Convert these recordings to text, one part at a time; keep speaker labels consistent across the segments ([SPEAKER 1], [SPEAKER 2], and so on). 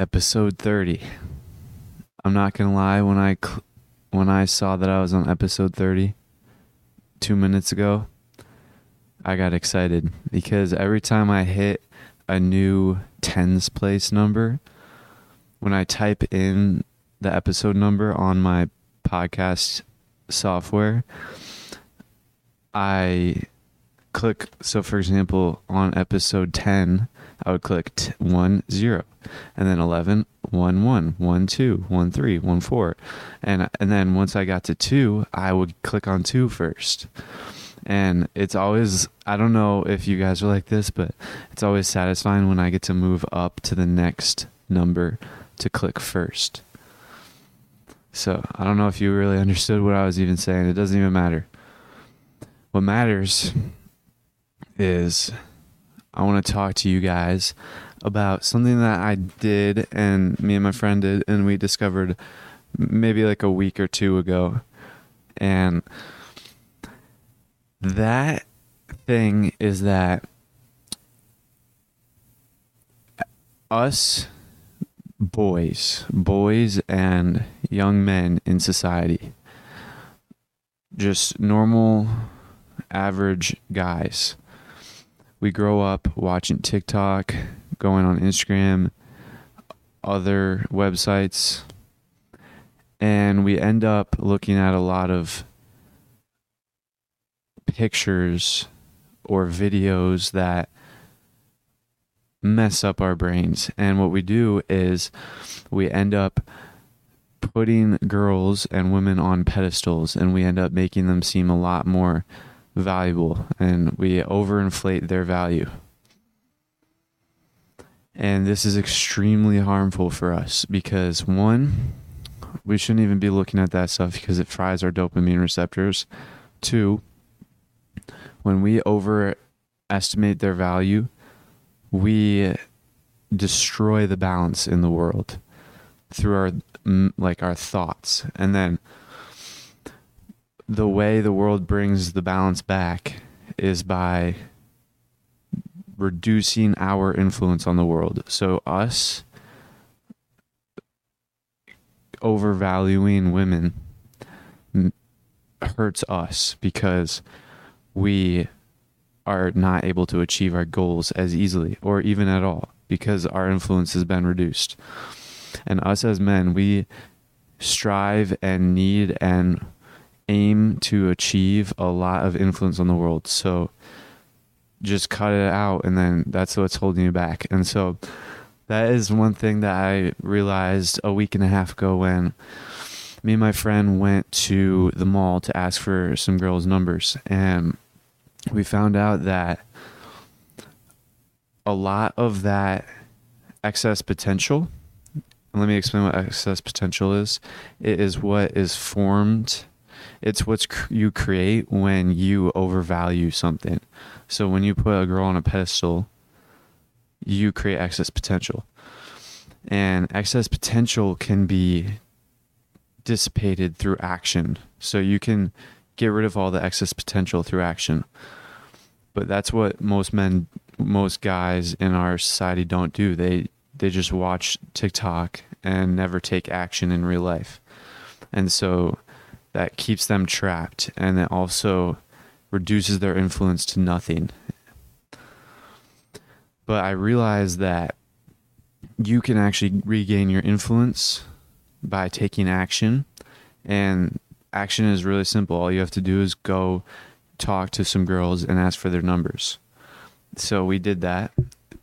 [SPEAKER 1] Episode 30. I'm not gonna lie, when I cl- when I saw that I was on episode 30 two minutes ago, I got excited because every time I hit a new tens place number, when I type in the episode number on my podcast software, I click. So, for example, on episode 10, I would click t- 1 0, and then 11 1 1, 1 2, 1 3, 1 4. And, and then once I got to 2, I would click on 2 first. And it's always, I don't know if you guys are like this, but it's always satisfying when I get to move up to the next number to click first. So I don't know if you really understood what I was even saying. It doesn't even matter. What matters is I want to talk to you guys about something that I did and me and my friend did, and we discovered maybe like a week or two ago. And that thing is that us boys, boys and young men in society, just normal, average guys. We grow up watching TikTok, going on Instagram, other websites, and we end up looking at a lot of pictures or videos that mess up our brains. And what we do is we end up putting girls and women on pedestals and we end up making them seem a lot more valuable and we overinflate their value. And this is extremely harmful for us because one, we shouldn't even be looking at that stuff because it fries our dopamine receptors. Two, when we overestimate their value, we destroy the balance in the world through our like our thoughts and then the way the world brings the balance back is by reducing our influence on the world so us overvaluing women hurts us because we are not able to achieve our goals as easily or even at all because our influence has been reduced. And us as men, we strive and need and aim to achieve a lot of influence on the world. So just cut it out and then that's what's holding you back. And so that is one thing that I realized a week and a half ago when me and my friend went to the mall to ask for some girls' numbers and we found out that a lot of that excess potential let me explain what excess potential is it is what is formed it's what cr- you create when you overvalue something so when you put a girl on a pedestal you create excess potential and excess potential can be dissipated through action so you can get rid of all the excess potential through action. But that's what most men, most guys in our society don't do. They they just watch TikTok and never take action in real life. And so that keeps them trapped and it also reduces their influence to nothing. But I realized that you can actually regain your influence by taking action and action is really simple. All you have to do is go talk to some girls and ask for their numbers. So we did that.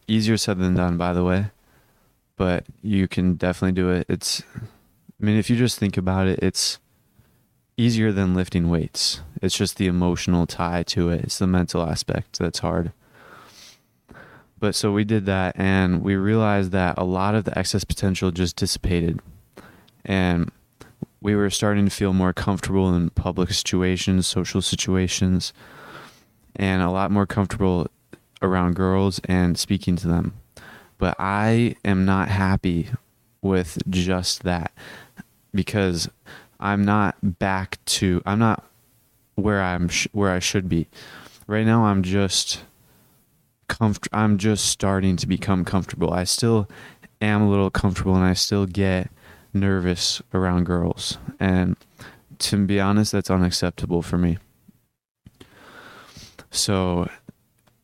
[SPEAKER 1] Easier said than done, by the way, but you can definitely do it. It's, I mean, if you just think about it, it's easier than lifting weights. It's just the emotional tie to it, it's the mental aspect that's hard. but so we did that and we realized that a lot of the excess potential just dissipated. And we were starting to feel more comfortable in public situations, social situations, and a lot more comfortable around girls and speaking to them. But I am not happy with just that because I'm not back to I'm not where I'm sh- where I should be. Right now I'm just comfort I'm just starting to become comfortable. I still am a little comfortable and I still get nervous around girls and to be honest that's unacceptable for me. So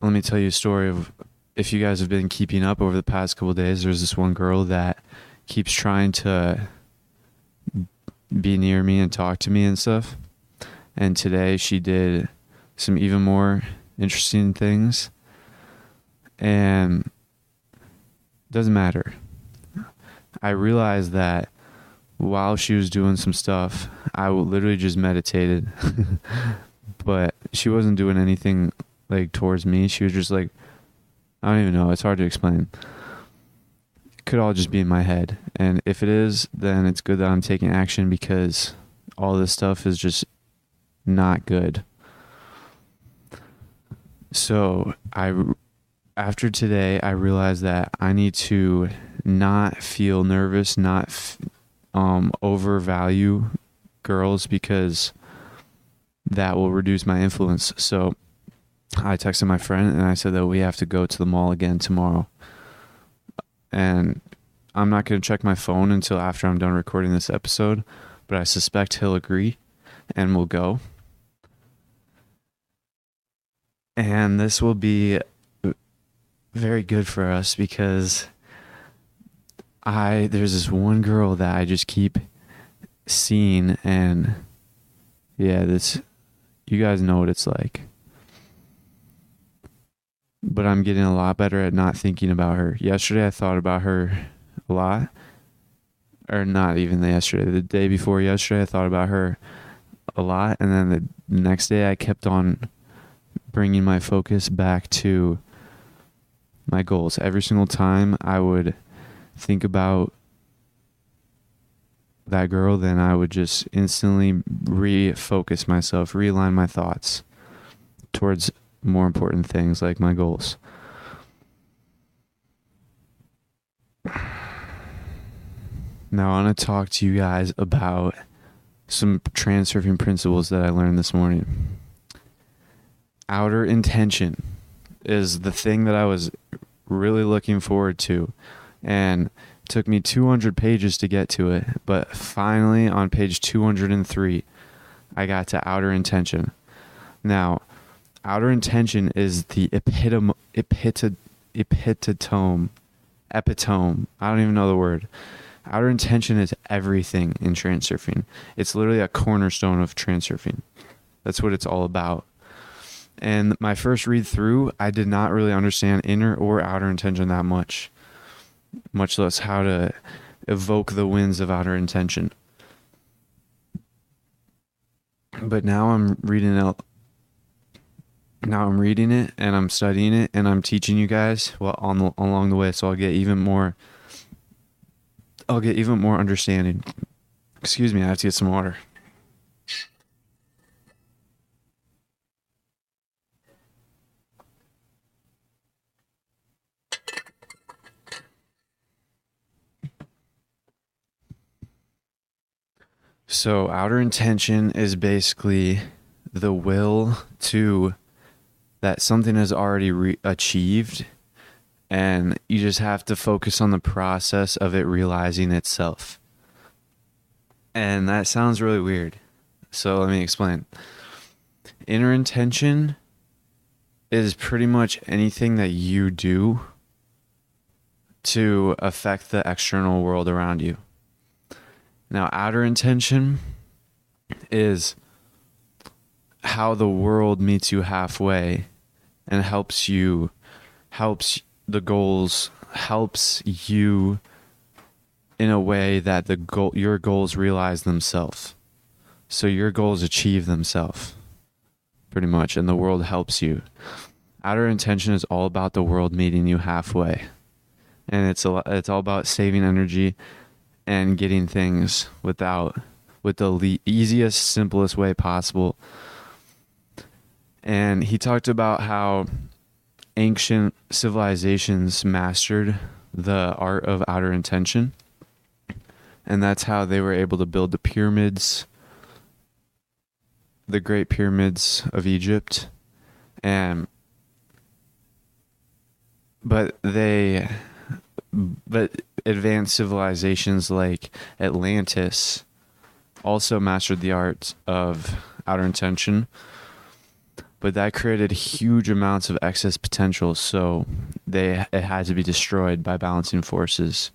[SPEAKER 1] let me tell you a story of if you guys have been keeping up over the past couple days there's this one girl that keeps trying to be near me and talk to me and stuff. And today she did some even more interesting things. And doesn't matter. I realized that while she was doing some stuff, I literally just meditated. but she wasn't doing anything like towards me. She was just like I don't even know, it's hard to explain could all just be in my head. And if it is, then it's good that I'm taking action because all this stuff is just not good. So I after today I realized that I need to not feel nervous, not um overvalue girls because that will reduce my influence. So I texted my friend and I said that we have to go to the mall again tomorrow and I'm not going to check my phone until after I'm done recording this episode, but I suspect he'll agree and we'll go. And this will be very good for us because I there's this one girl that I just keep seeing and yeah, this you guys know what it's like but I'm getting a lot better at not thinking about her. Yesterday, I thought about her a lot, or not even yesterday. The day before yesterday, I thought about her a lot, and then the next day, I kept on bringing my focus back to my goals. Every single time I would think about that girl, then I would just instantly refocus myself, realign my thoughts towards more important things like my goals. Now, I want to talk to you guys about some transurfing principles that I learned this morning. Outer intention is the thing that I was really looking forward to, and took me 200 pages to get to it. But finally, on page 203, I got to outer intention. Now, outer intention is the epitome, epitome, epitome, epitome. I don't even know the word. Outer intention is everything in transurfing. It's literally a cornerstone of transurfing. That's what it's all about. And my first read through, I did not really understand inner or outer intention that much, much less how to evoke the winds of outer intention. But now I'm reading out now I'm reading it and I'm studying it and I'm teaching you guys well on the, along the way so I'll get even more I'll get even more understanding. Excuse me, I have to get some water. So, outer intention is basically the will to that something is already re- achieved and you just have to focus on the process of it realizing itself. And that sounds really weird. So let me explain. Inner intention is pretty much anything that you do to affect the external world around you. Now, outer intention is how the world meets you halfway and helps you helps the goals helps you in a way that the goal your goals realize themselves so your goals achieve themselves pretty much and the world helps you outer intention is all about the world meeting you halfway. And it's a, it's all about saving energy and getting things without with the le- easiest simplest way possible. And he talked about how ancient civilizations mastered the art of outer intention. And that's how they were able to build the pyramids, the great pyramids of Egypt. And but they but advanced civilizations like Atlantis also mastered the art of outer intention but that created huge amounts of excess potential so they it had to be destroyed by balancing forces.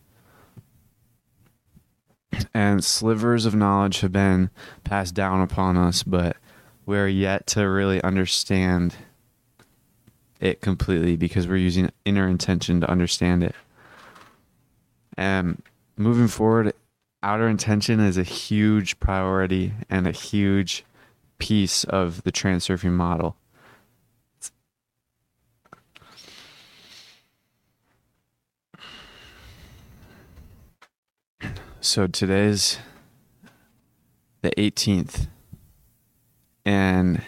[SPEAKER 1] And slivers of knowledge have been passed down upon us but we're yet to really understand it completely because we're using inner intention to understand it. And moving forward outer intention is a huge priority and a huge piece of the transurfing model. So today's the 18th and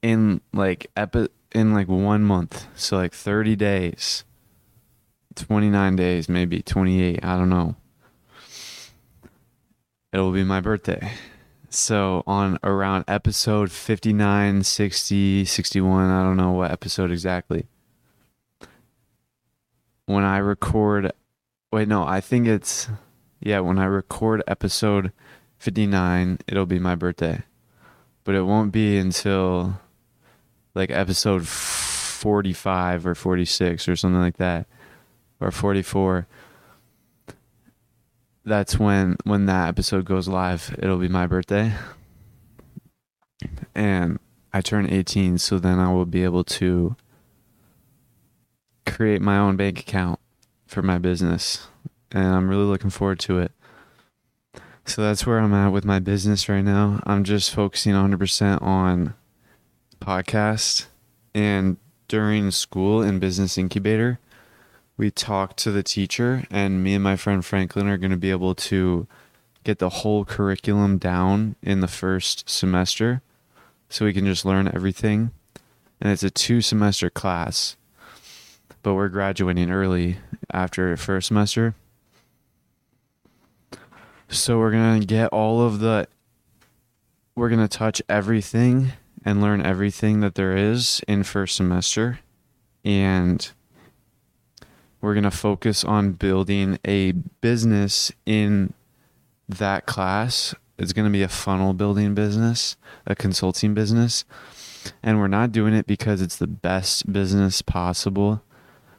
[SPEAKER 1] in like epi- in like 1 month, so like 30 days, 29 days, maybe 28, I don't know. It'll be my birthday. So on around episode 59, 60, 61, I don't know what episode exactly. When I record wait, no, I think it's yeah, when I record episode 59, it'll be my birthday. But it won't be until like episode 45 or 46 or something like that or 44 that's when when that episode goes live. It'll be my birthday. And i turn 18 so then i will be able to create my own bank account for my business. And i'm really looking forward to it. So that's where i'm at with my business right now. I'm just focusing 100% on podcast. And during school in business incubator we talked to the teacher, and me and my friend Franklin are going to be able to get the whole curriculum down in the first semester so we can just learn everything. And it's a two semester class, but we're graduating early after first semester. So we're going to get all of the, we're going to touch everything and learn everything that there is in first semester. And we're going to focus on building a business in that class. It's going to be a funnel building business, a consulting business. And we're not doing it because it's the best business possible.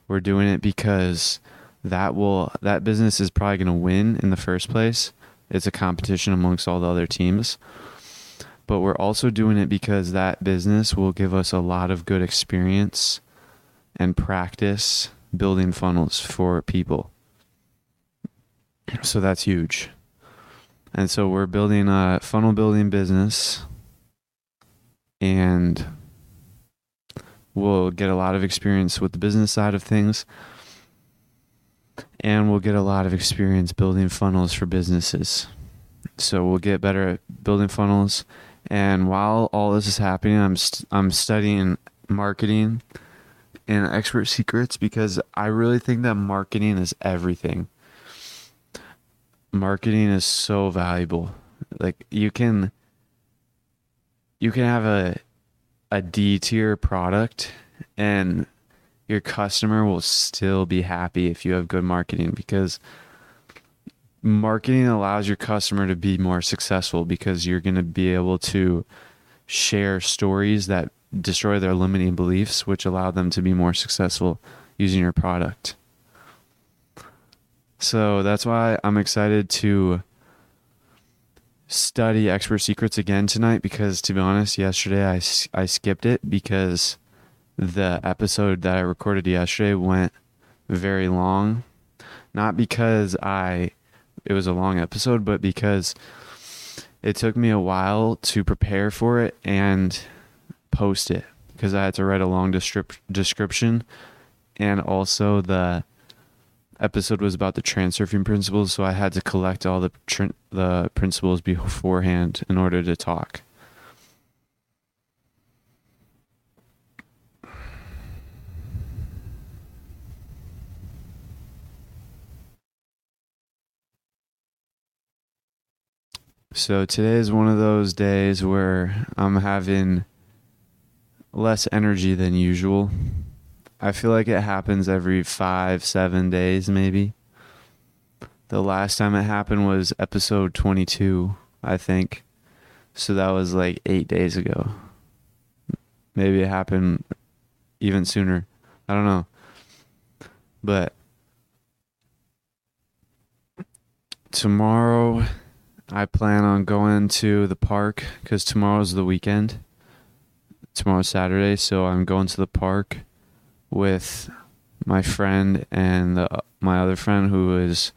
[SPEAKER 1] We're doing it because that will that business is probably going to win in the first place. It's a competition amongst all the other teams. But we're also doing it because that business will give us a lot of good experience and practice building funnels for people. So that's huge. And so we're building a funnel building business and we'll get a lot of experience with the business side of things and we'll get a lot of experience building funnels for businesses. So we'll get better at building funnels and while all this is happening I'm i st- I'm studying marketing and expert secrets because I really think that marketing is everything. Marketing is so valuable. Like you can you can have a a D tier product and your customer will still be happy if you have good marketing because marketing allows your customer to be more successful because you're going to be able to share stories that destroy their limiting beliefs, which allow them to be more successful using your product. So that's why I'm excited to study Expert Secrets again tonight because, to be honest, yesterday I, I skipped it because the episode that I recorded yesterday went very long. Not because I it was a long episode, but because it took me a while to prepare for it and post it because I had to write a long descrip- description, and also the episode was about the transurfing principles, so I had to collect all the tr- the principles beforehand in order to talk. So today is one of those days where I'm having less energy than usual. I feel like it happens every five, seven days, maybe. The last time it happened was episode 22, I think. So that was like eight days ago. Maybe it happened even sooner. I don't know. But tomorrow I plan on going to the park because tomorrow's the weekend. Tomorrow's Saturday, so I'm going to the park with my friend and the, my other friend who is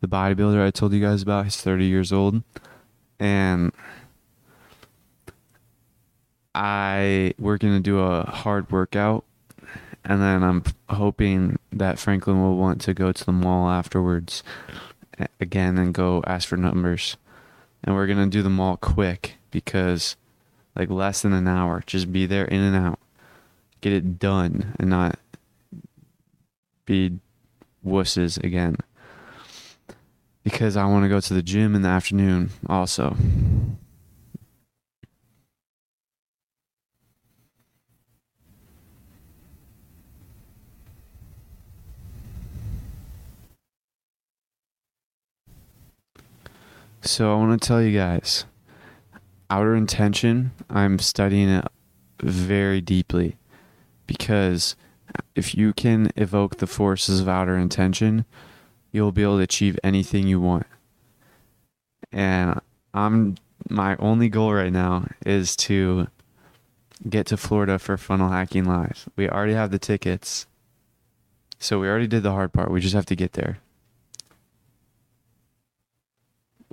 [SPEAKER 1] the bodybuilder I told you guys about. He's 30 years old, and I we're gonna do a hard workout, and then I'm hoping that Franklin will want to go to the mall afterwards again and go ask for numbers. And we're to do them all quick because like less than an hour. Just be there in and out. Get it done and not be wusses again. Because I want to go to the gym in the afternoon also. So I want to tell you guys, outer intention, I'm studying it very deeply because if you can evoke the forces of outer intention, you'll be able to achieve anything you want. And I'm my only goal right now is to get to Florida for Funnel Hacking Live. We already have the tickets. So we already did the hard part. We just have to get there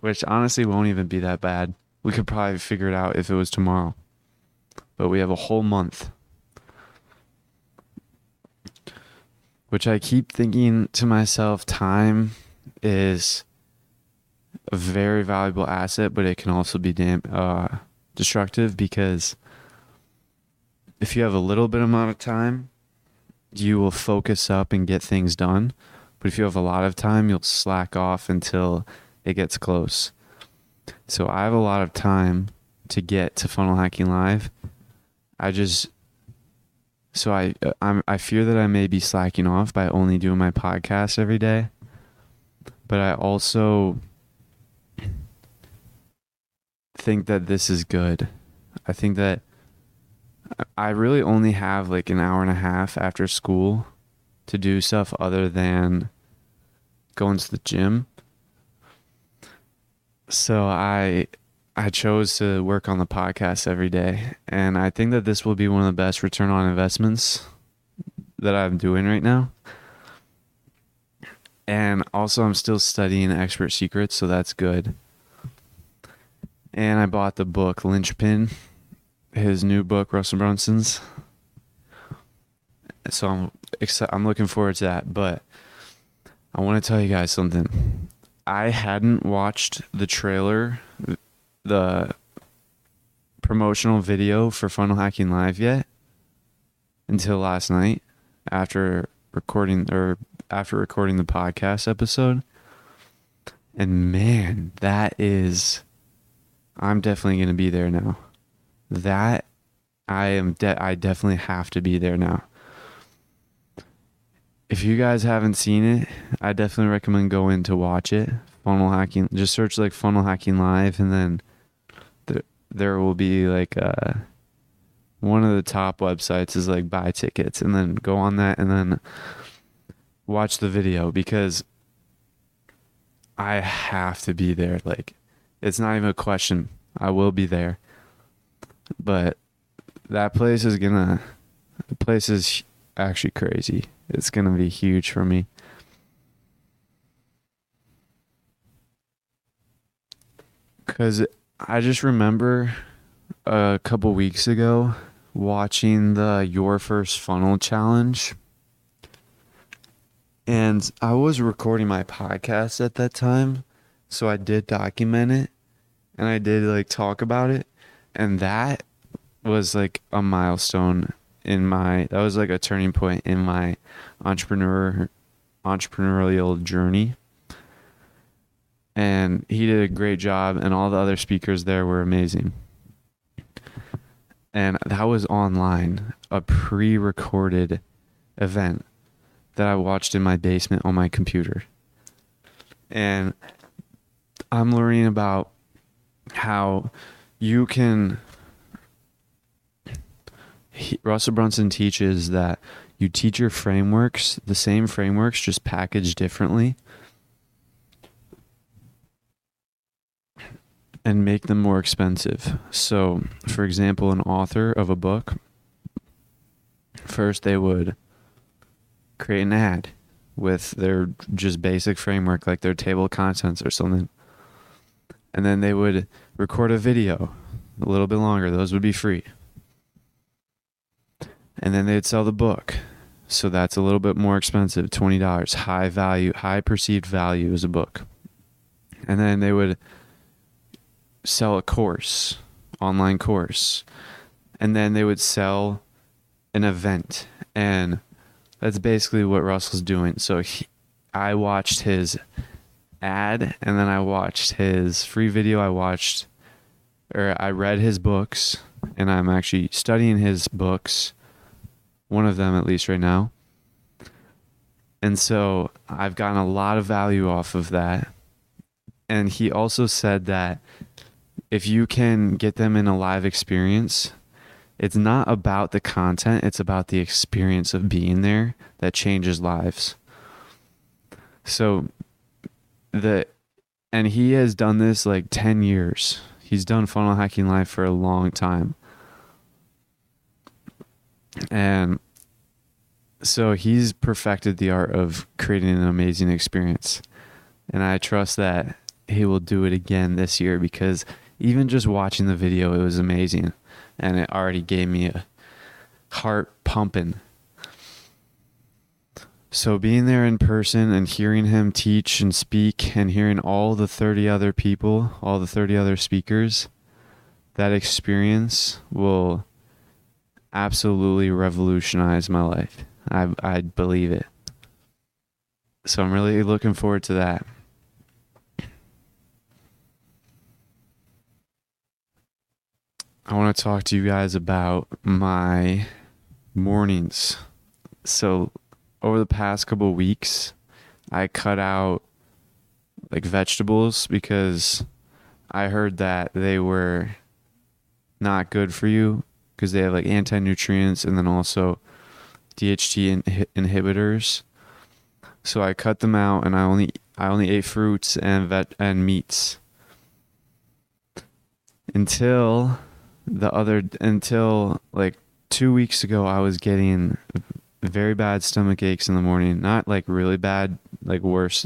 [SPEAKER 1] which honestly won't even be that bad. We could probably figure it out if it was tomorrow. But we have a whole month. Which I keep thinking to myself time is a very valuable asset, but it can also be damn uh, destructive because if you have a little bit amount of time, you will focus up and get things done. But if you have a lot of time, you'll slack off until it gets close. So I have a lot of time to get to funnel hacking live. I just so I uh, I'm, I fear that I may be slacking off by only doing my podcast every day. But I also think that this is good. I think that I really only have like an hour and a half after school to do stuff other than going to the gym so I I chose to work on the podcast every day, and I think that this will be one of the best return on investments that I'm doing right now. And also, I'm still studying Expert Secrets, so that's good. And I bought the book Linchpin, his new book, Russell Brunson's. So I'm excited. I'm looking forward to that. But I want to tell you guys something. I hadn't watched the trailer, the promotional video for Funnel Hacking Live yet until last night after recording or after recording the podcast episode. And man, that is I'm definitely going to be there now. That I am de- I definitely have to be there now if you guys haven't seen it, I definitely recommend going to watch it. Funnel hacking, just search like funnel hacking live, and then there there will be like uh, one of the top websites is like buy tickets, and then go on that, and then watch the video because I have to be there. Like, it's not even a question. I will be there, but that place is gonna. The place is actually crazy. It's going to be huge for me. Because I just remember a couple weeks ago watching the Your First Funnel challenge. And I was recording my podcast at that time, so I did document it and I did like talk about it and that was like a milestone in my that was like a turning point in my entrepreneur entrepreneurial journey. And he did a great job and all the other speakers there were amazing. And that was online a pre-recorded event that i watched in my basement on my computer. And i'm learning about how you can he, Russell Brunson teaches that you teach your frameworks, the same frameworks, just packaged differently, and make them more expensive. So, for example, an author of a book, first they would create an ad with their just basic framework, like their table of contents or something. And then they would record a video a little bit longer. Those would be free and then they'd sell the book. So that's a little bit more expensive, twenty dollars. High value, high perceived value as a book. And then they would sell a course, online course, and then they would sell an event, and that's basically what Russell's doing. So he, I watched his ad, and then I watched his free video. I watched, or I read his books, and I'm actually studying his books one of them at least right now. And so I've gotten a lot of value off of that. And he also said that if you can get them in a live experience, it's not about the content, it's about the experience of being there that changes lives. So the and he has done this like 10 years. He's done funnel hacking live for a long time. And so he's perfected the art of creating an amazing experience. And I trust that he will do it again this year because even just watching the video, it was amazing. And it already gave me a heart pumping. So being there in person and hearing him teach and speak and hearing all the 30 other people, all the 30 other speakers, that experience will absolutely revolutionize my life. I I believe it. So I'm really looking forward to that. I want to talk to you guys about my mornings. So over the past couple weeks, I cut out like vegetables because I heard that they were not good for you because they have like anti nutrients and then also DHT in- inhibitors. So I cut them out and I only I only ate fruits and vet and meats until the other until like 2 weeks ago I was getting very bad stomach aches in the morning, not like really bad, like worse.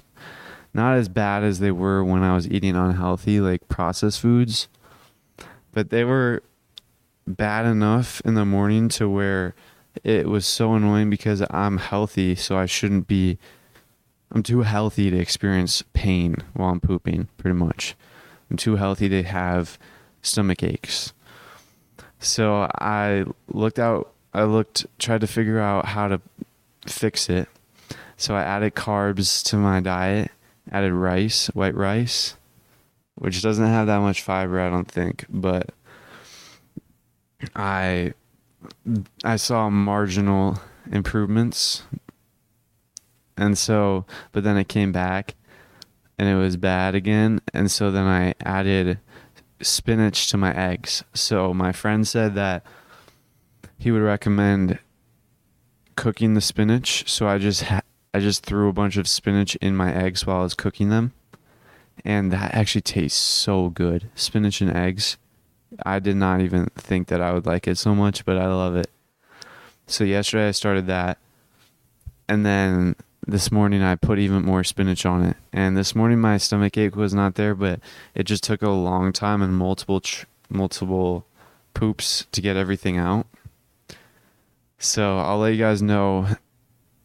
[SPEAKER 1] Not as bad as they were when I was eating unhealthy like processed foods, but they were bad enough in the morning to where it was so annoying because I'm healthy, so I shouldn't be. I'm too healthy to experience pain while I'm pooping, pretty much. I'm too healthy to have stomach aches. So I looked out, I looked, tried to figure out how to fix it. So I added carbs to my diet, added rice, white rice, which doesn't have that much fiber, I don't think, but I I saw marginal improvements. And so, but then it came back and it was bad again. And so then I added spinach to my eggs. So my friend said that he would recommend cooking the spinach. So I just ha- I just threw a bunch of spinach in my eggs while I was cooking them. And that actually tastes so good. Spinach and eggs. I did not even think that I would like it so much, but I love it. So yesterday I started that, and then this morning I put even more spinach on it. And this morning my stomach ache was not there, but it just took a long time and multiple tr- multiple poops to get everything out. So I'll let you guys know.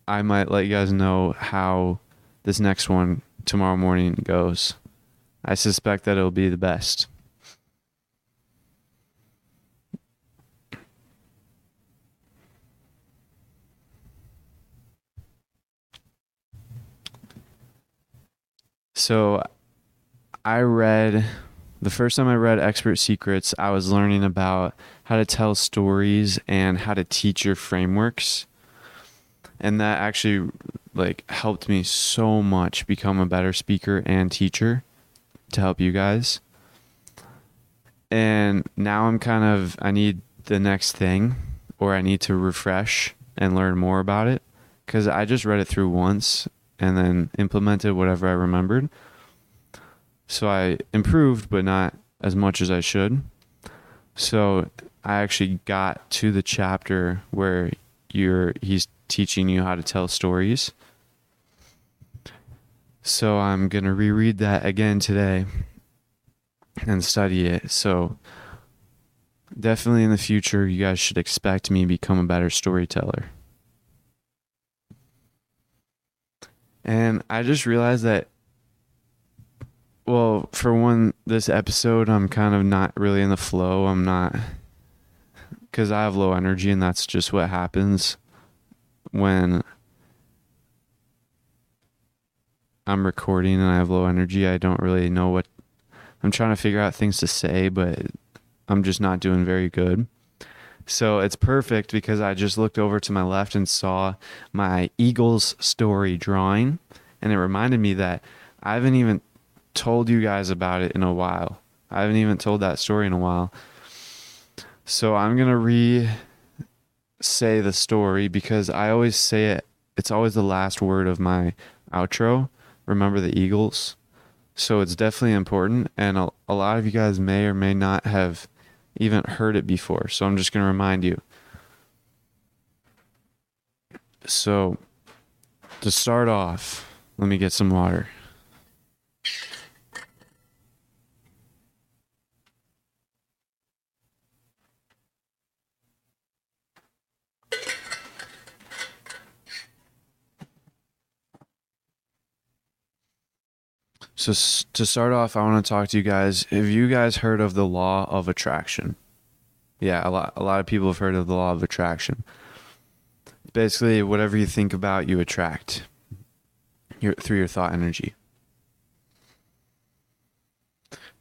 [SPEAKER 1] I might let you guys know how this next one tomorrow morning goes. I suspect that it'll be the best. So I read the first time I read Expert Secrets, I was learning about how to tell stories and how to teach your frameworks. And that actually like helped me so much become a better speaker and teacher to help you guys. And now I'm kind of I need the next thing or I need to refresh and learn more about it cuz I just read it through once and then implemented whatever I remembered. So I improved, but not as much as I should. So I actually got to the chapter where you're he's teaching you how to tell stories. So I'm going to reread that again today and study it. So definitely in the future you guys should expect me to become a better storyteller. And I just realized that well, for one, this episode, I'm kind of not really in the flow. I'm not, because I have low energy, and that's just what happens when I'm recording and I have low energy. I don't really know what I'm trying to figure out things to say, but I'm just not doing very good. So it's perfect because I just looked over to my left and saw my Eagles story drawing, and it reminded me that I haven't even told you guys about it in a while. I haven't even told that story in a while. So I'm going to re say the story because I always say it. It's always the last word of my outro. Remember the Eagles. So it's definitely important. And a, a lot of you guys may or may not have even heard it before. So I'm just going to remind you. So to start off, let me get some water. So to start off, I want to talk to you guys. Have you guys heard of the law of attraction? Yeah, a lot a lot of people have heard of the law of attraction. Basically, whatever you think about, you attract your through your thought energy.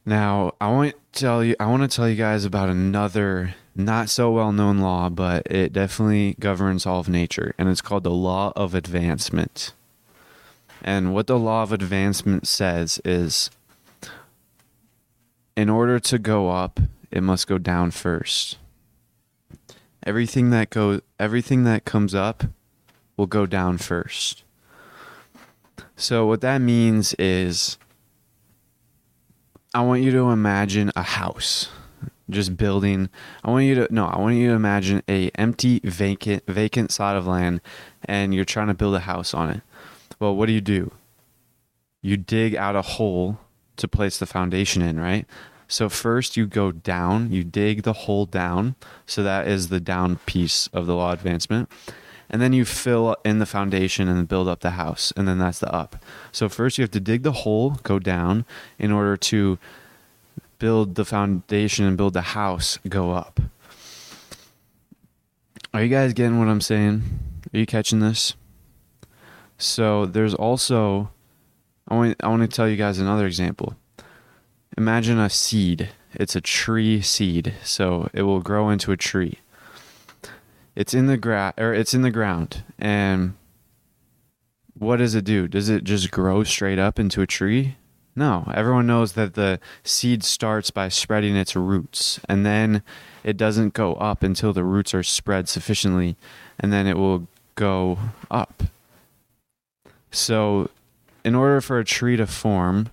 [SPEAKER 1] Now, I want to tell you I want to tell you guys about another not so well-known law, but it definitely governs all of nature, and it's called the law of advancement. And what the law of advancement says is in order to go up, it must go down first. Everything that goes everything that comes up will go down first. So what that means is I want you to imagine a house just building i want you to no i want you to imagine a empty vacant vacant side of land and you're trying to build a house on it well, what do you do? You dig out a hole to place the foundation in, right? So first you go down, you dig the hole down. So that is the down piece of the law advancement. And then you fill in the foundation and build up the house. And then that's the up. So first you have to dig the hole, go down in order to build the foundation and build the house, go up. Are you guys getting what I'm saying? Are you catching this? So there's also I want I want to tell you guys another example. Imagine a seed. It's a tree seed, so it will grow into a tree. It's in the gra- or it's in the ground and what does it do? Does it just grow straight up into a tree? No, everyone knows that the seed starts by spreading its roots and then it doesn't go up until the roots are spread sufficiently and then it will go up. So, in order for a tree to form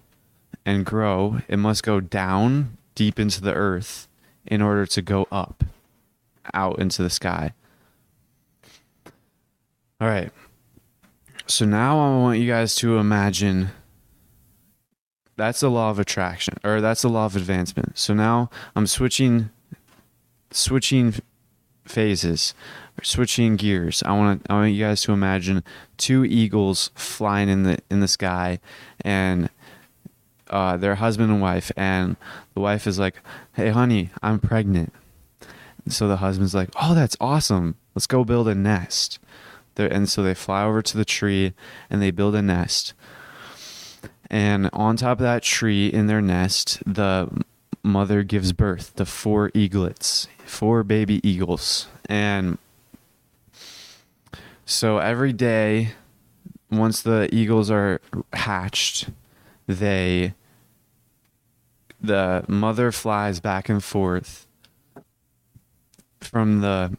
[SPEAKER 1] and grow, it must go down deep into the earth in order to go up out into the sky. All right. So now I want you guys to imagine that's the law of attraction or that's the law of advancement. So now I'm switching switching phases. Switching gears. I want I want you guys to imagine two eagles flying in the in the sky, and uh, they're husband and wife. And the wife is like, "Hey, honey, I'm pregnant." So the husband's like, "Oh, that's awesome. Let's go build a nest." They're, and so they fly over to the tree and they build a nest. And on top of that tree in their nest, the mother gives birth to four eaglets, four baby eagles. And so every day, once the eagles are hatched, they the mother flies back and forth from the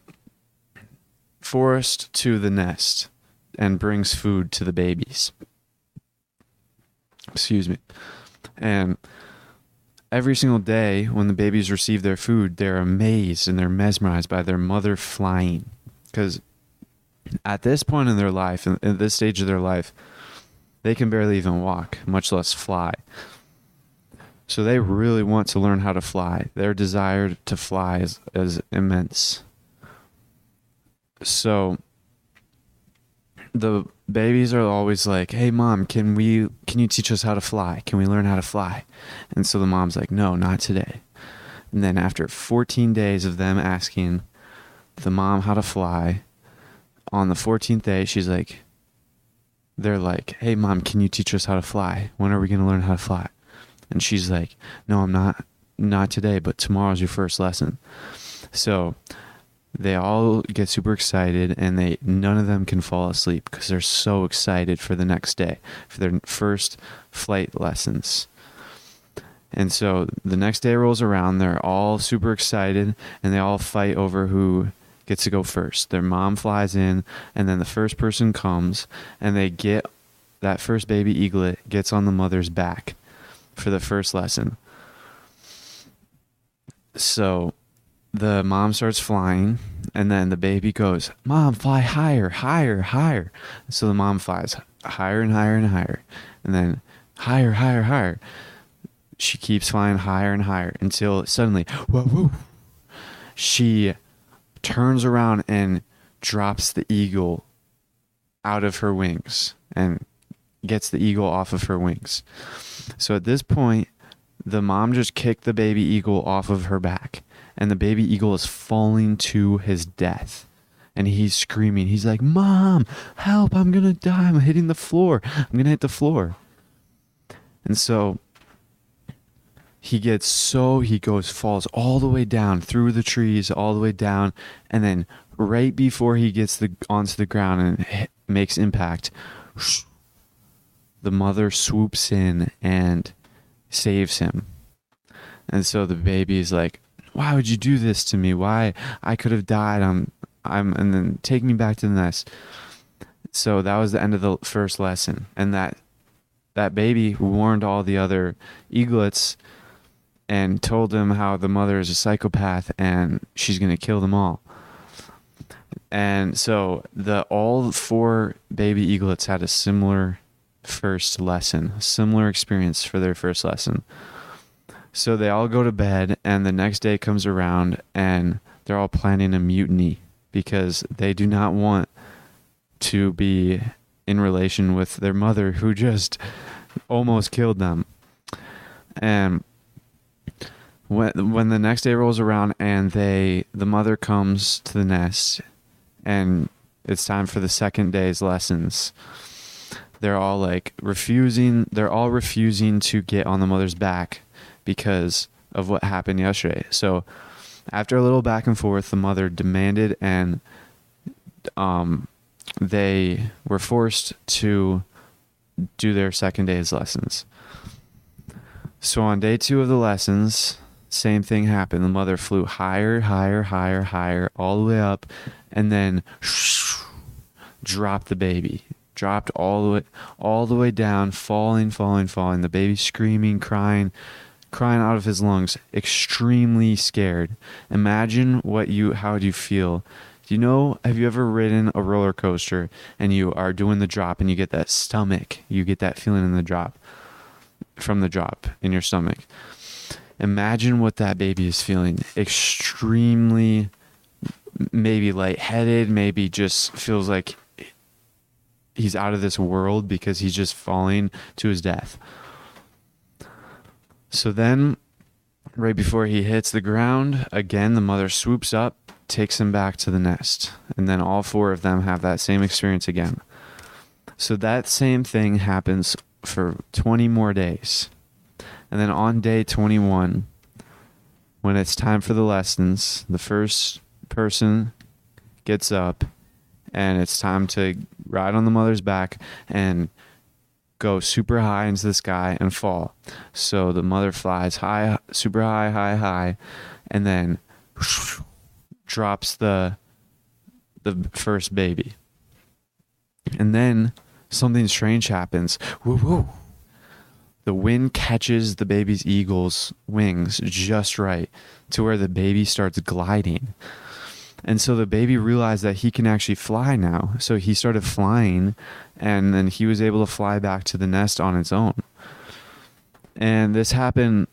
[SPEAKER 1] forest to the nest and brings food to the babies. Excuse me. And every single day when the babies receive their food, they're amazed and they're mesmerized by their mother flying. Because at this point in their life, in, this stage of their life, they can barely even walk, much less fly. So they really want to learn how to fly. Their desire to fly is, is immense. So the babies are always like, "Hey mom, can we can you teach us how to fly? Can we learn how to fly?" And so the mom's like, "No, not today." And then after 14 days of them asking the mom how to fly, on the 14th day she's like they're like, "Hey mom, can you teach us how to fly? When are we going to learn how to fly?" And she's like, "No, I'm not not today, but tomorrow's your first lesson." So they all get super excited and they none of them can fall asleep because they're so excited for the next day for their first flight lessons and so the next day rolls around they're all super excited and they all fight over who gets to go first. Their mom flies in and then the first person comes and they get that first baby eaglet gets on the mother's back for the first lesson. So the mom starts flying and then the baby goes mom fly higher higher higher. So the mom flies higher and higher and higher and then higher higher higher. She keeps flying higher and higher until suddenly whoa, whoa she turns around and drops the eagle out of her wings and gets the eagle off of her wings so at this point the mom just kicked the baby eagle off of her back and the baby eagle is falling to his death. And he's screaming. He's like, Mom, help, I'm going to die. I'm hitting the floor. I'm going to hit the floor. And so he gets so, he goes, falls all the way down through the trees, all the way down. And then right before he gets the onto the ground and hit, makes impact, the mother swoops in and saves him. And so the baby is like, why would you do this to me? Why I could have died. I'm I'm and then take me back to the nest. So that was the end of the first lesson, and that that baby warned all the other eaglets and told them how the mother is a psychopath and she's going to kill them all. And so the all four baby eaglets had a similar first lesson, similar experience for their first lesson. So they all go to bed, and the next day comes around, and they're all planning a mutiny because they do not want to be in relation with their mother who just almost killed them. And when when the next day rolls around and they the mother comes to the nest and it's time for the second day's lessons they're all like refusing they're all refusing to get on the mother's back because of what happened yesterday. So after a little back and forth, the mother demanded and um, they were forced to do their second day's lessons. So on day two of the lessons, same thing happened. The mother flew higher, higher, higher, higher, all the way up, and then dropped the baby. Dropped all the way, all the way down, falling, falling, falling. The baby screaming, crying, crying out of his lungs, extremely scared. Imagine what you how do you feel? Do you know have you ever ridden a roller coaster and you are doing the drop and you get that stomach, you get that feeling in the drop from the drop in your stomach. Imagine what that baby is feeling. Extremely maybe lightheaded, maybe just feels like he's out of this world because he's just falling to his death. So then, right before he hits the ground, again, the mother swoops up, takes him back to the nest. And then all four of them have that same experience again. So that same thing happens for 20 more days. And then on day 21, when it's time for the lessons, the first person gets up and it's time to ride on the mother's back and go super high into the sky and fall. So the mother flies high, super high, high, high, and then drops the the first baby. And then something strange happens. Woo woo. The wind catches the baby's eagle's wings just right to where the baby starts gliding. And so the baby realized that he can actually fly now. So he started flying and then he was able to fly back to the nest on its own. And this happened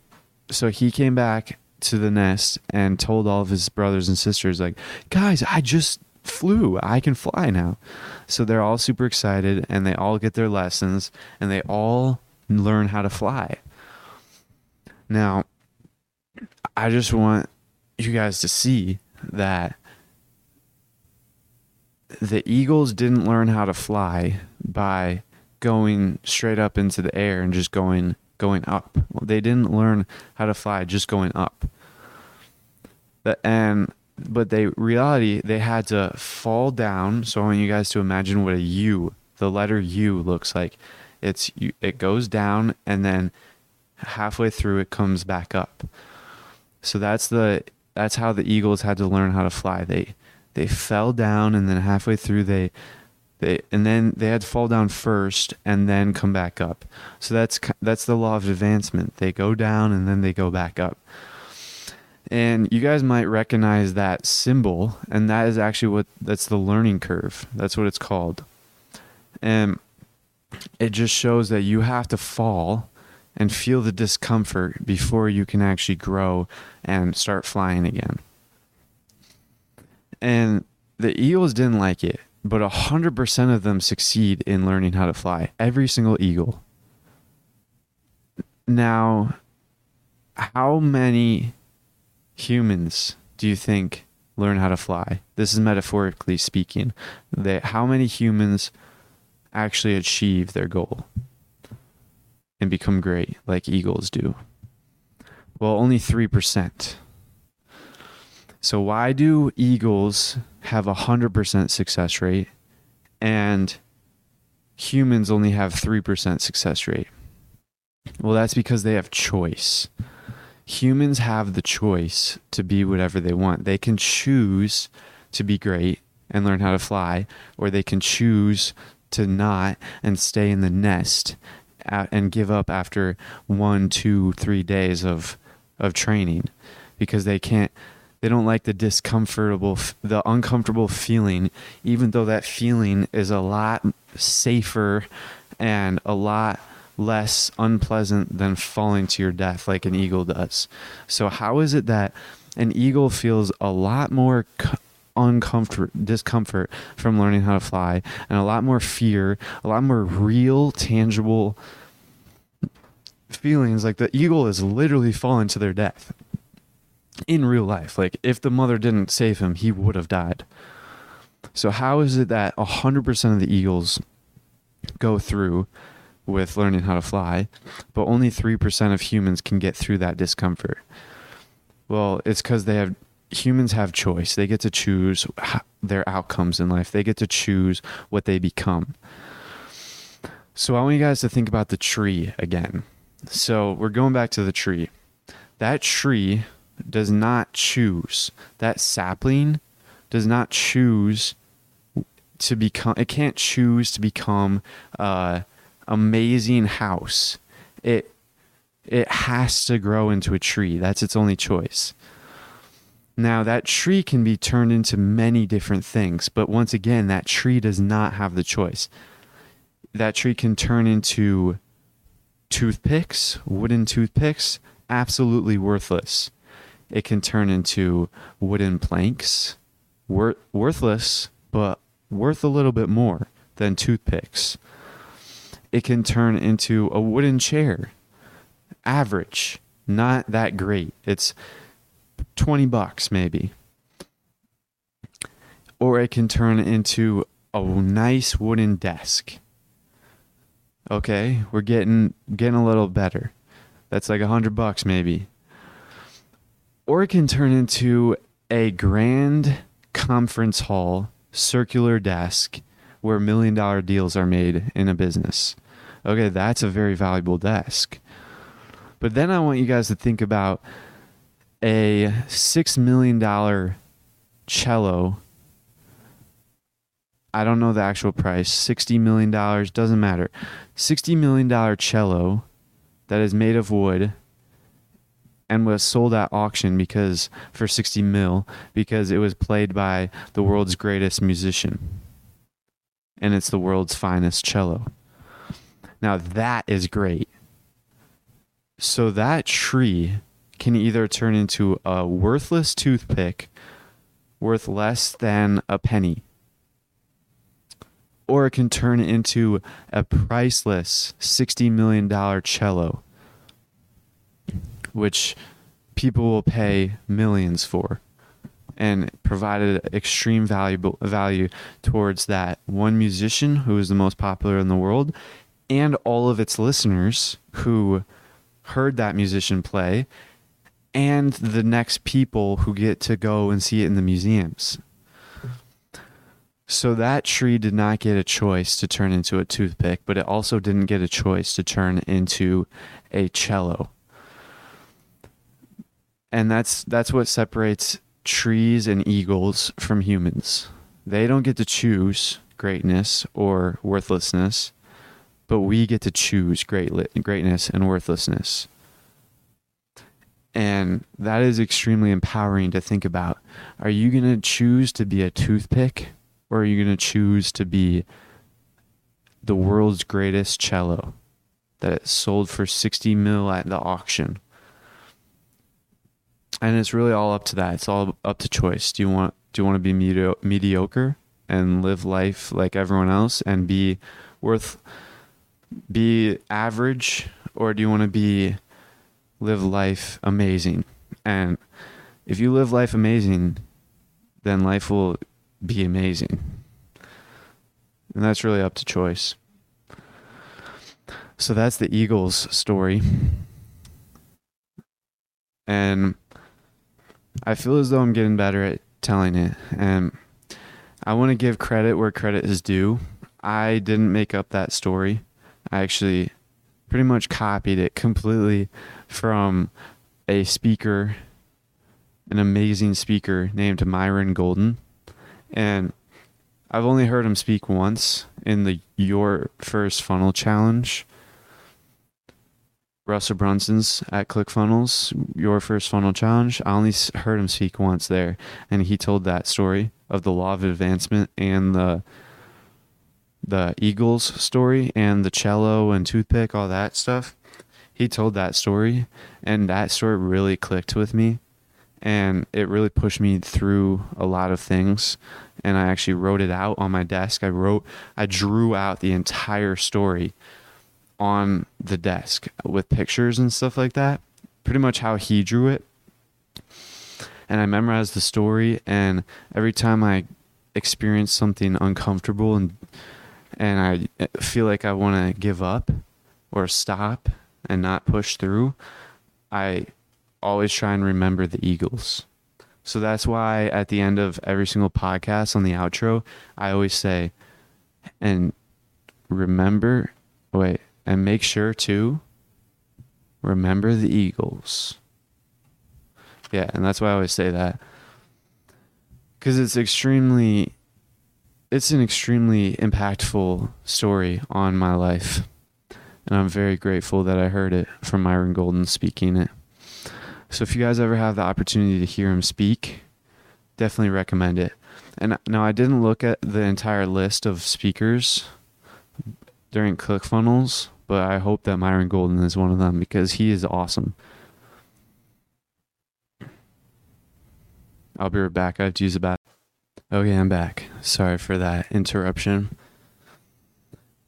[SPEAKER 1] so he came back to the nest and told all of his brothers and sisters like, "Guys, I just flew. I can fly now." So they're all super excited and they all get their lessons and they all learn how to fly. Now, I just want you guys to see that the eagles didn't learn how to fly by going straight up into the air and just going going up. Well, they didn't learn how to fly just going up. But, and but they reality they had to fall down. So I want you guys to imagine what a U, the letter U looks like. It's it goes down and then halfway through it comes back up. So that's the that's how the eagles had to learn how to fly. They they fell down and then halfway through they they and then they had to fall down first and then come back up. So that's that's the law of advancement. They go down and then they go back up. And you guys might recognize that symbol and that is actually what that's the learning curve. That's what it's called. And it just shows that you have to fall and feel the discomfort before you can actually grow and start flying again. And the eagles didn't like it, but 100% of them succeed in learning how to fly. Every single eagle. Now, how many humans do you think learn how to fly? This is metaphorically speaking. They, how many humans actually achieve their goal and become great like eagles do? Well, only 3%. So why do Eagles have a 100% success rate and humans only have 3% success rate? Well, that's because they have choice. Humans have the choice to be whatever they want. They can choose to be great and learn how to fly, or they can choose to not and stay in the nest and give up after one, two, three days of of training because they can't they don't like the discomfortable, the uncomfortable feeling, even though that feeling is a lot safer and a lot less unpleasant than falling to your death like an eagle does. So, how is it that an eagle feels a lot more uncomfort, discomfort from learning how to fly, and a lot more fear, a lot more real, tangible feelings like the eagle is literally falling to their death? in real life. Like if the mother didn't save him, he would have died. So how is it that 100% of the eagles go through with learning how to fly, but only 3% of humans can get through that discomfort? Well, it's cuz they have humans have choice. They get to choose their outcomes in life. They get to choose what they become. So I want you guys to think about the tree again. So we're going back to the tree. That tree does not choose that sapling does not choose to become it can't choose to become a amazing house it it has to grow into a tree that's its only choice now that tree can be turned into many different things but once again that tree does not have the choice that tree can turn into toothpicks wooden toothpicks absolutely worthless it can turn into wooden planks, wor- worthless, but worth a little bit more than toothpicks. It can turn into a wooden chair, average, not that great. It's 20 bucks maybe. Or it can turn into a nice wooden desk. Okay, we're getting getting a little better. That's like a hundred bucks maybe. Or it can turn into a grand conference hall circular desk where million dollar deals are made in a business. Okay, that's a very valuable desk. But then I want you guys to think about a $6 million cello. I don't know the actual price. $60 million, doesn't matter. $60 million cello that is made of wood and was sold at auction because for 60 mil because it was played by the world's greatest musician and it's the world's finest cello now that is great so that tree can either turn into a worthless toothpick worth less than a penny or it can turn into a priceless $60 million cello which people will pay millions for and provided extreme valuable value towards that one musician who is the most popular in the world and all of its listeners who heard that musician play and the next people who get to go and see it in the museums. So that tree did not get a choice to turn into a toothpick, but it also didn't get a choice to turn into a cello and that's that's what separates trees and eagles from humans. They don't get to choose greatness or worthlessness, but we get to choose great greatness and worthlessness. And that is extremely empowering to think about. Are you going to choose to be a toothpick or are you going to choose to be the world's greatest cello that sold for 60 mil at the auction? and it's really all up to that. It's all up to choice. Do you want do you want to be medi- mediocre and live life like everyone else and be worth be average or do you want to be live life amazing? And if you live life amazing, then life will be amazing. And that's really up to choice. So that's the Eagles story. And I feel as though I'm getting better at telling it. And I want to give credit where credit is due. I didn't make up that story. I actually pretty much copied it completely from a speaker, an amazing speaker named Myron Golden. And I've only heard him speak once in the Your First Funnel Challenge. Russell Brunson's at ClickFunnels, your first funnel challenge. I only heard him speak once there, and he told that story of the law of advancement and the the Eagles story and the cello and toothpick, all that stuff. He told that story, and that story really clicked with me, and it really pushed me through a lot of things. And I actually wrote it out on my desk. I wrote, I drew out the entire story on the desk with pictures and stuff like that. Pretty much how he drew it. And I memorized the story and every time I experienced something uncomfortable and and I eh, feel like I want to give up or stop and not push through, I always try and remember the Eagles. So that's why at the end of every single podcast on the outro, I always say, and remember, wait, and make sure to remember the Eagles. Yeah, and that's why I always say that. Because it's extremely, it's an extremely impactful story on my life. And I'm very grateful that I heard it from Myron Golden speaking it. So if you guys ever have the opportunity to hear him speak, definitely recommend it. And now I didn't look at the entire list of speakers during ClickFunnels, but I hope that Myron Golden is one of them because he is awesome. I'll be right back. I have to use a bath. Okay, I'm back. Sorry for that interruption.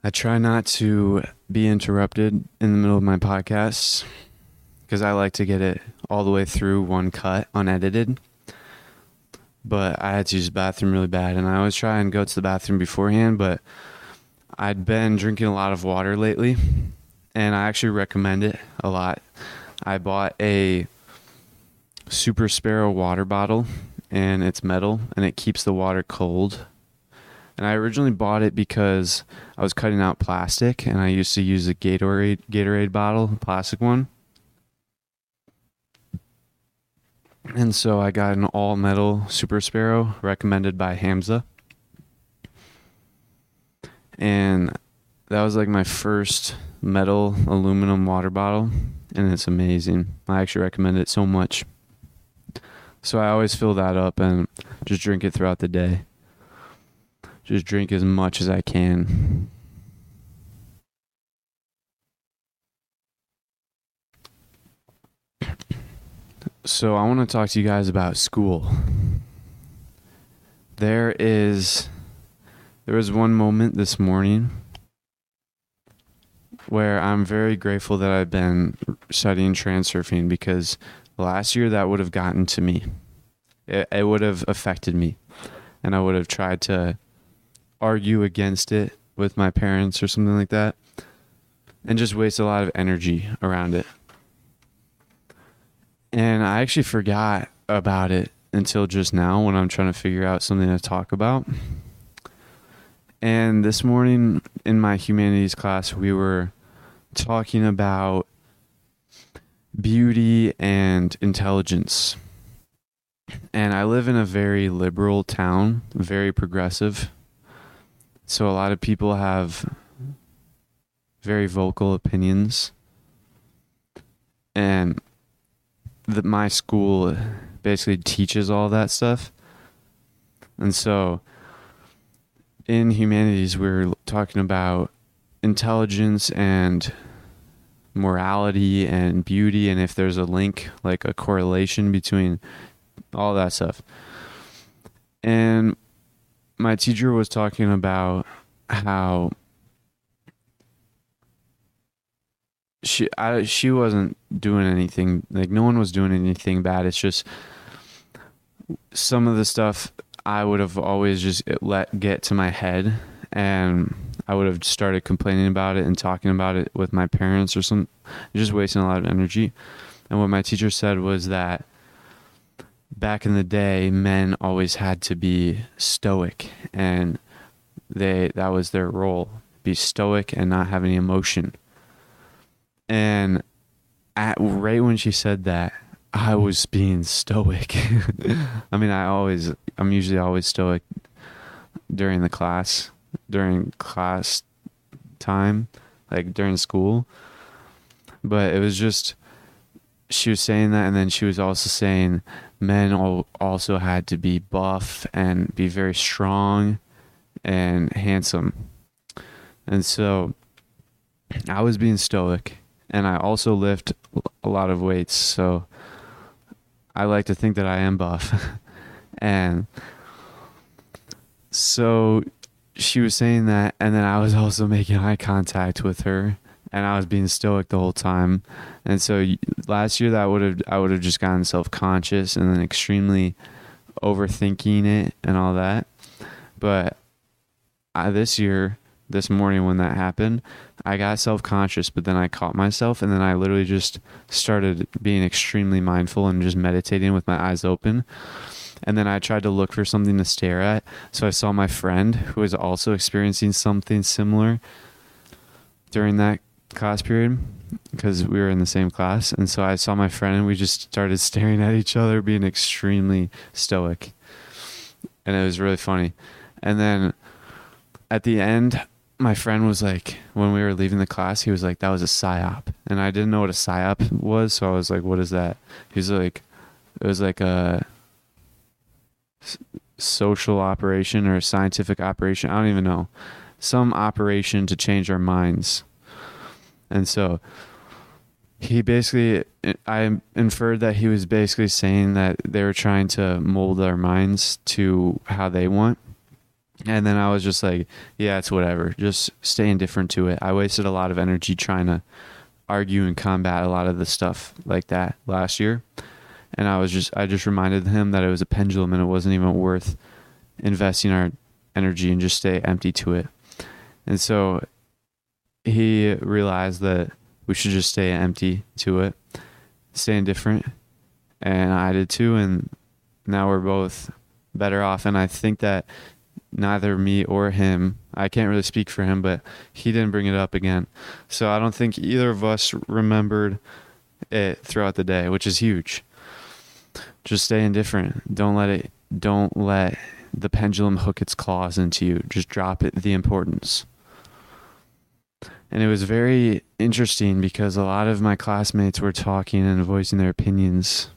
[SPEAKER 1] I try not to be interrupted in the middle of my podcasts because I like to get it all the way through one cut, unedited. But I had to use the bathroom really bad, and I always try and go to the bathroom beforehand. But I'd been drinking a lot of water lately, and I actually recommend it a lot. I bought a Super Sparrow water bottle and it's metal and it keeps the water cold. And I originally bought it because I was cutting out plastic and I used to use a Gatorade Gatorade bottle, plastic one. And so I got an all metal Super Sparrow recommended by Hamza. And that was like my first metal aluminum water bottle and it's amazing. I actually recommend it so much. So I always fill that up and just drink it throughout the day. Just drink as much as I can. So I want to talk to you guys about school. There is there was one moment this morning where I'm very grateful that I've been studying transurfing because last year that would have gotten to me. It, it would have affected me. And I would have tried to argue against it with my parents or something like that and just waste a lot of energy around it. And I actually forgot about it until just now when I'm trying to figure out something to talk about. And this morning in my humanities class, we were talking about beauty and intelligence. And I live in a very liberal town, very progressive. So a lot of people have very vocal opinions. And that my school basically teaches all that stuff. And so in humanities, we we're talking about intelligence and morality and beauty and if there's a link like a correlation between all that stuff. And my teacher was talking about how she I, she wasn't doing anything like no one was doing anything bad. It's just some of the stuff I would have always just let get to my head and I would have started complaining about it and talking about it with my parents or some, just wasting a lot of energy. And what my teacher said was that back in the day, men always had to be stoic, and they that was their role: be stoic and not have any emotion. And at right when she said that, I was being stoic. I mean, I always, I'm usually always stoic during the class during class time, like during school. But it was just she was saying that, and then she was also saying men also had to be buff and be very strong and handsome. And so I was being stoic, and I also lift a lot of weights. So I like to think that I am buff. and so she was saying that, and then I was also making eye contact with her, and I was being stoic the whole time. And so last year, that would have I would have just gotten self conscious and then extremely overthinking it and all that. But I, this year, this morning when that happened, I got self conscious, but then I caught myself, and then I literally just started being extremely mindful and just meditating with my eyes open and then I tried to look for something to stare at. So I saw my friend who was also experiencing something similar during that class period because we were in the same class. And so I saw my friend and we just started staring at each other, being extremely stoic. And it was really funny. And then at the end, my friend was like, when we were leaving the class, he was like, that was a psyop. And I didn't know what a psyop was. So I was like, what is that? He was like, it was like a social operation or a scientific operation. I don't even know. Some operation to change our minds. And so he basically I inferred that he was basically saying that they were trying to mold our minds to how they want. And then I was just like, yeah, it's whatever. Just stay indifferent to it. I wasted a lot of energy trying to argue and combat a lot of the stuff like that last year. And I was just I just reminded him that it was a pendulum and it wasn't even worth investing our energy and just stay empty to it. And so he realized that we should just stay empty to it, stay indifferent. And I did too. And now we're both better off. And I think that neither me or him, I can't really speak for him, but he didn't bring it up again. So I don't think either of us remembered it throughout the day, which is huge. Just stay indifferent. Don't let it, don't let the pendulum hook its claws into you. Just drop it, the importance. And it was very interesting because a lot of my classmates were talking and voicing their opinions.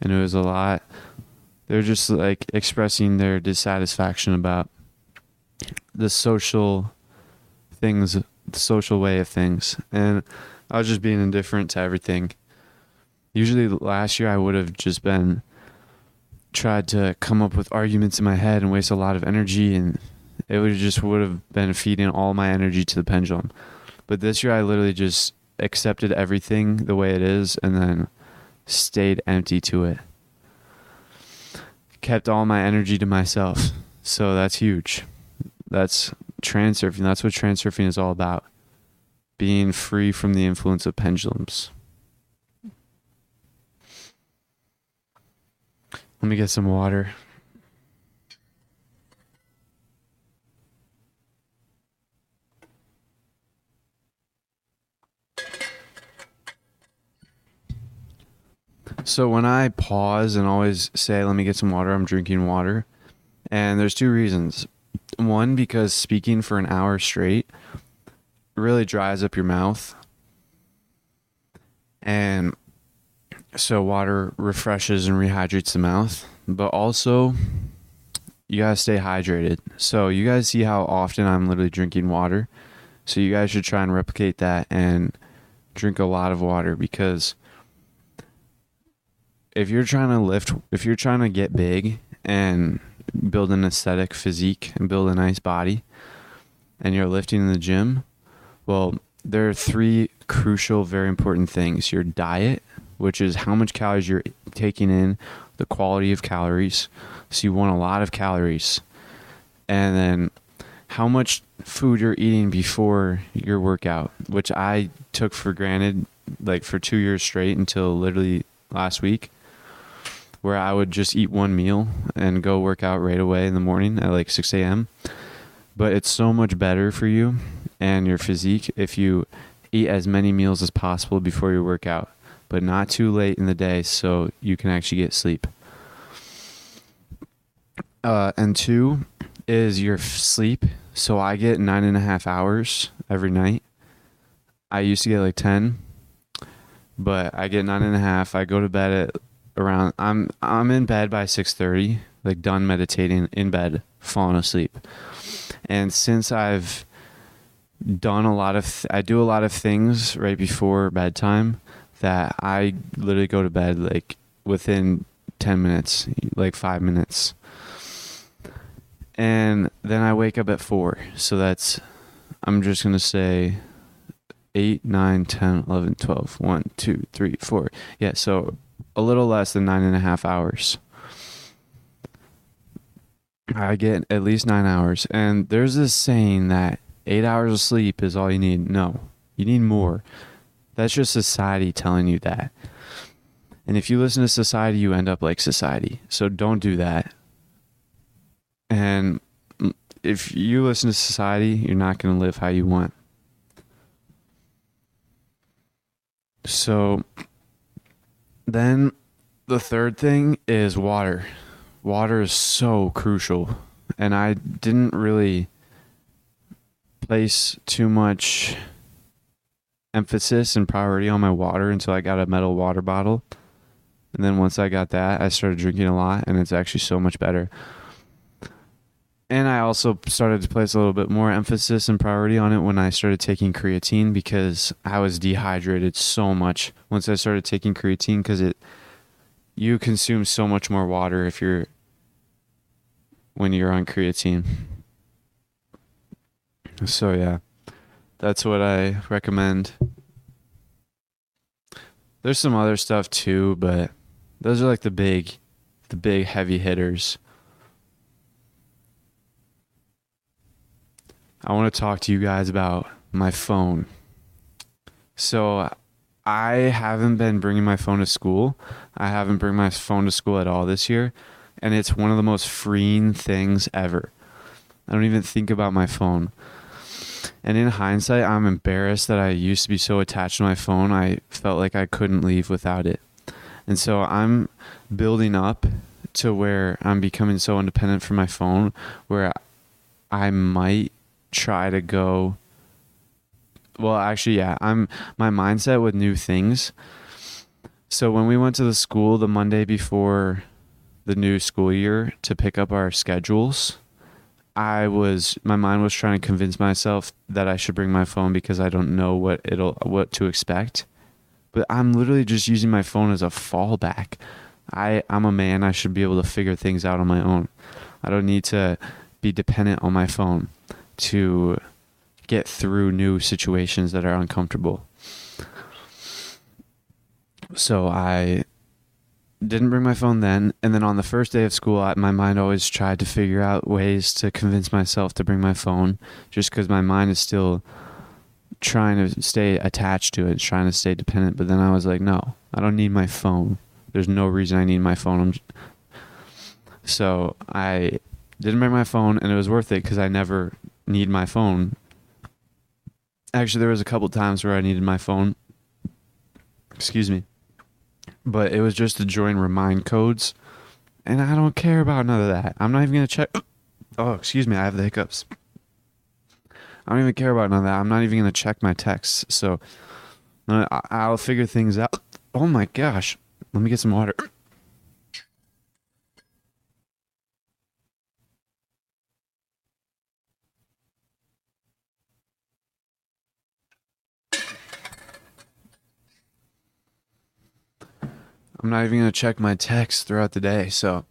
[SPEAKER 1] And it was a lot, they're just like expressing their dissatisfaction about the social things, the social way of things. And I was just being indifferent to everything. Usually last year I would have just been tried to come up with arguments in my head and waste a lot of energy and it would just would have been feeding all my energy to the pendulum. But this year I literally just accepted everything the way it is and then stayed empty to it. Kept all my energy to myself. So that's huge. That's transurfing. That's what transurfing is all about. Being free from the influence of pendulums. Let me get some water. So when I pause and always say, let me get some water, I'm drinking water. And there's two reasons. One, because speaking for an hour straight really dries up your mouth. And so water refreshes and rehydrates the mouth. But also, you gotta stay hydrated. So you guys see how often I'm literally drinking water. So you guys should try and replicate that and drink a lot of water because if you're trying to lift, if you're trying to get big and build an aesthetic physique and build a nice body, and you're lifting in the gym, well, there are three crucial, very important things your diet, which is how much calories you're taking in, the quality of calories. So you want a lot of calories. And then how much food you're eating before your workout, which I took for granted like for two years straight until literally last week where I would just eat one meal and go work out right away in the morning at like 6 a.m. But it's so much better for you and your physique if you eat as many meals as possible before your workout, but not too late in the day so you can actually get sleep. Uh, and two is your sleep. So I get nine and a half hours every night. I used to get like 10, but I get nine and a half. I go to bed at around I'm I'm in bed by 6:30, like done meditating in bed, falling asleep. And since I've done a lot of th- I do a lot of things right before bedtime that I literally go to bed like within 10 minutes, like 5 minutes. And then I wake up at 4. So that's I'm just going to say 8, 9, 10, 11, 12, 1, 2, 3, 4. Yeah, so a little less than nine and a half hours. I get at least nine hours. And there's this saying that eight hours of sleep is all you need. No, you need more. That's just society telling you that. And if you listen to society, you end up like society. So don't do that. And if you listen to society, you're not going to live how you want. So then the third thing is water. Water is so crucial. And I didn't really place too much emphasis and priority on my water until I got a metal water bottle. And then once I got that, I started drinking a lot and it's actually so much better. and I also started to place a little bit more emphasis and priority on it when I started taking creatine because I was dehydrated so much once I started taking creatine because it you consume so much more water if you're when you're on creatine. So yeah, that's what I recommend. There's some other stuff too, but those are like the big the big heavy hitters. I want to talk to you guys about my phone. So, I haven't been bringing my phone to school. I haven't bring my phone to school at all this year, and it's one of the most freeing things ever. I don't even think about my phone. And in hindsight, I'm embarrassed that I used to be so attached to my phone. I felt like I couldn't leave without it. And so I'm building up to where I'm becoming so independent from my phone where I might try to go well actually yeah i'm my mindset with new things so when we went to the school the monday before the new school year to pick up our schedules i was my mind was trying to convince myself that i should bring my phone because i don't know what it'll what to expect. But i'm literally just using my phone as a fallback. I i'm a man. I should be able to figure things out on my own. I don't need to be dependent on my phone to get through new situations that are uncomfortable. So I didn't bring my phone then. And then on the first day of school, I, my mind always tried to figure out ways to convince myself to bring my phone just because my mind is still trying to stay attached to it, trying to stay dependent. But then I was like, no, I don't need my phone. There's no reason I need my phone. so I didn't bring my phone, and it was worth it because I never need my phone. Actually, there was a couple times where I needed my phone. Excuse me. But it was just to join remind codes. And I don't care about none of that. I'm not even going to check. Oh, excuse me. I have the hiccups. I don't even care about none of that. I'm not even going to check my texts. So uh, I'll figure things out. Oh my gosh. Let me get some water. I'm not even going to check my texts throughout the day. So,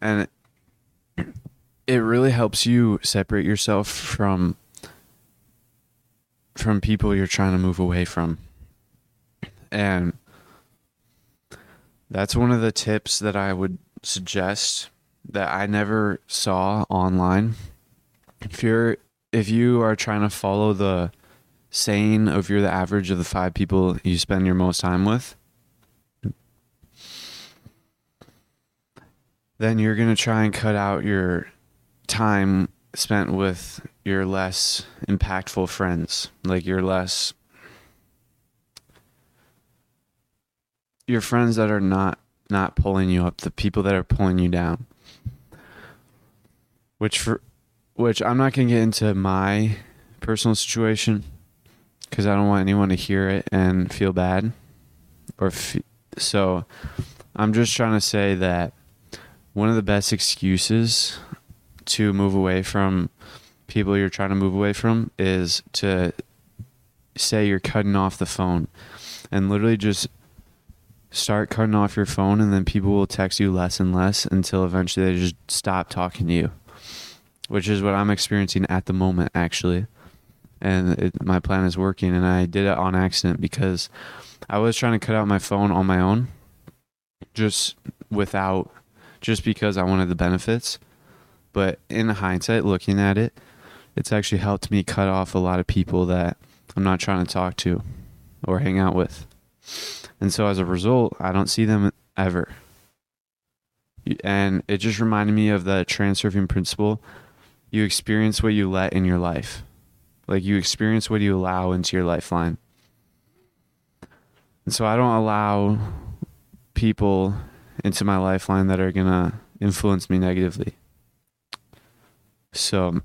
[SPEAKER 1] and it really helps you separate yourself from from people you're trying to move away from. And that's one of the tips that I would suggest that I never saw online. If you're if you are trying to follow the saying of you're the average of the five people you spend your most time with, then you're going to try and cut out your time spent with your less impactful friends, like your less your friends that are not not pulling you up, the people that are pulling you down. Which for which I'm not going to get into my personal situation cuz I don't want anyone to hear it and feel bad or f- so I'm just trying to say that one of the best excuses to move away from people you're trying to move away from is to say you're cutting off the phone and literally just start cutting off your phone and then people will text you less and less until eventually they just stop talking to you which is what i'm experiencing at the moment actually. And it, my plan is working and i did it on accident because i was trying to cut out my phone on my own just without just because I wanted the benefits. But in hindsight, looking at it, it's actually helped me cut off a lot of people that I'm not trying to talk to or hang out with. And so as a result, I don't see them ever. And it just reminded me of the transurfing principle. You experience what you let in your life. Like you experience what you allow into your lifeline. And so I don't allow people into my lifeline that are to influence me negatively. So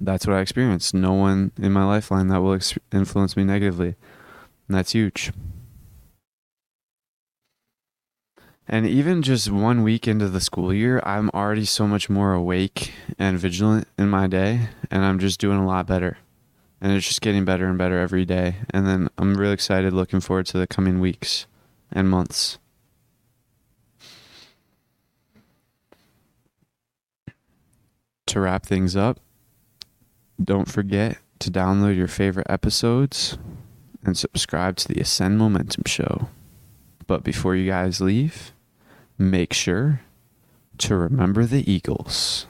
[SPEAKER 1] that's what I experienced. No one in my lifeline that will ex- influence me negatively. And that's huge. And even just one week into the school year, I'm already so much more awake and vigilant in my day, and I'm just doing a lot better. And it's just getting better and better every day. And then I'm really excited, looking forward to the coming weeks and months. To wrap things up, don't forget to download your favorite episodes and subscribe to the Ascend Momentum Show. But before you guys leave, make sure to remember the Eagles.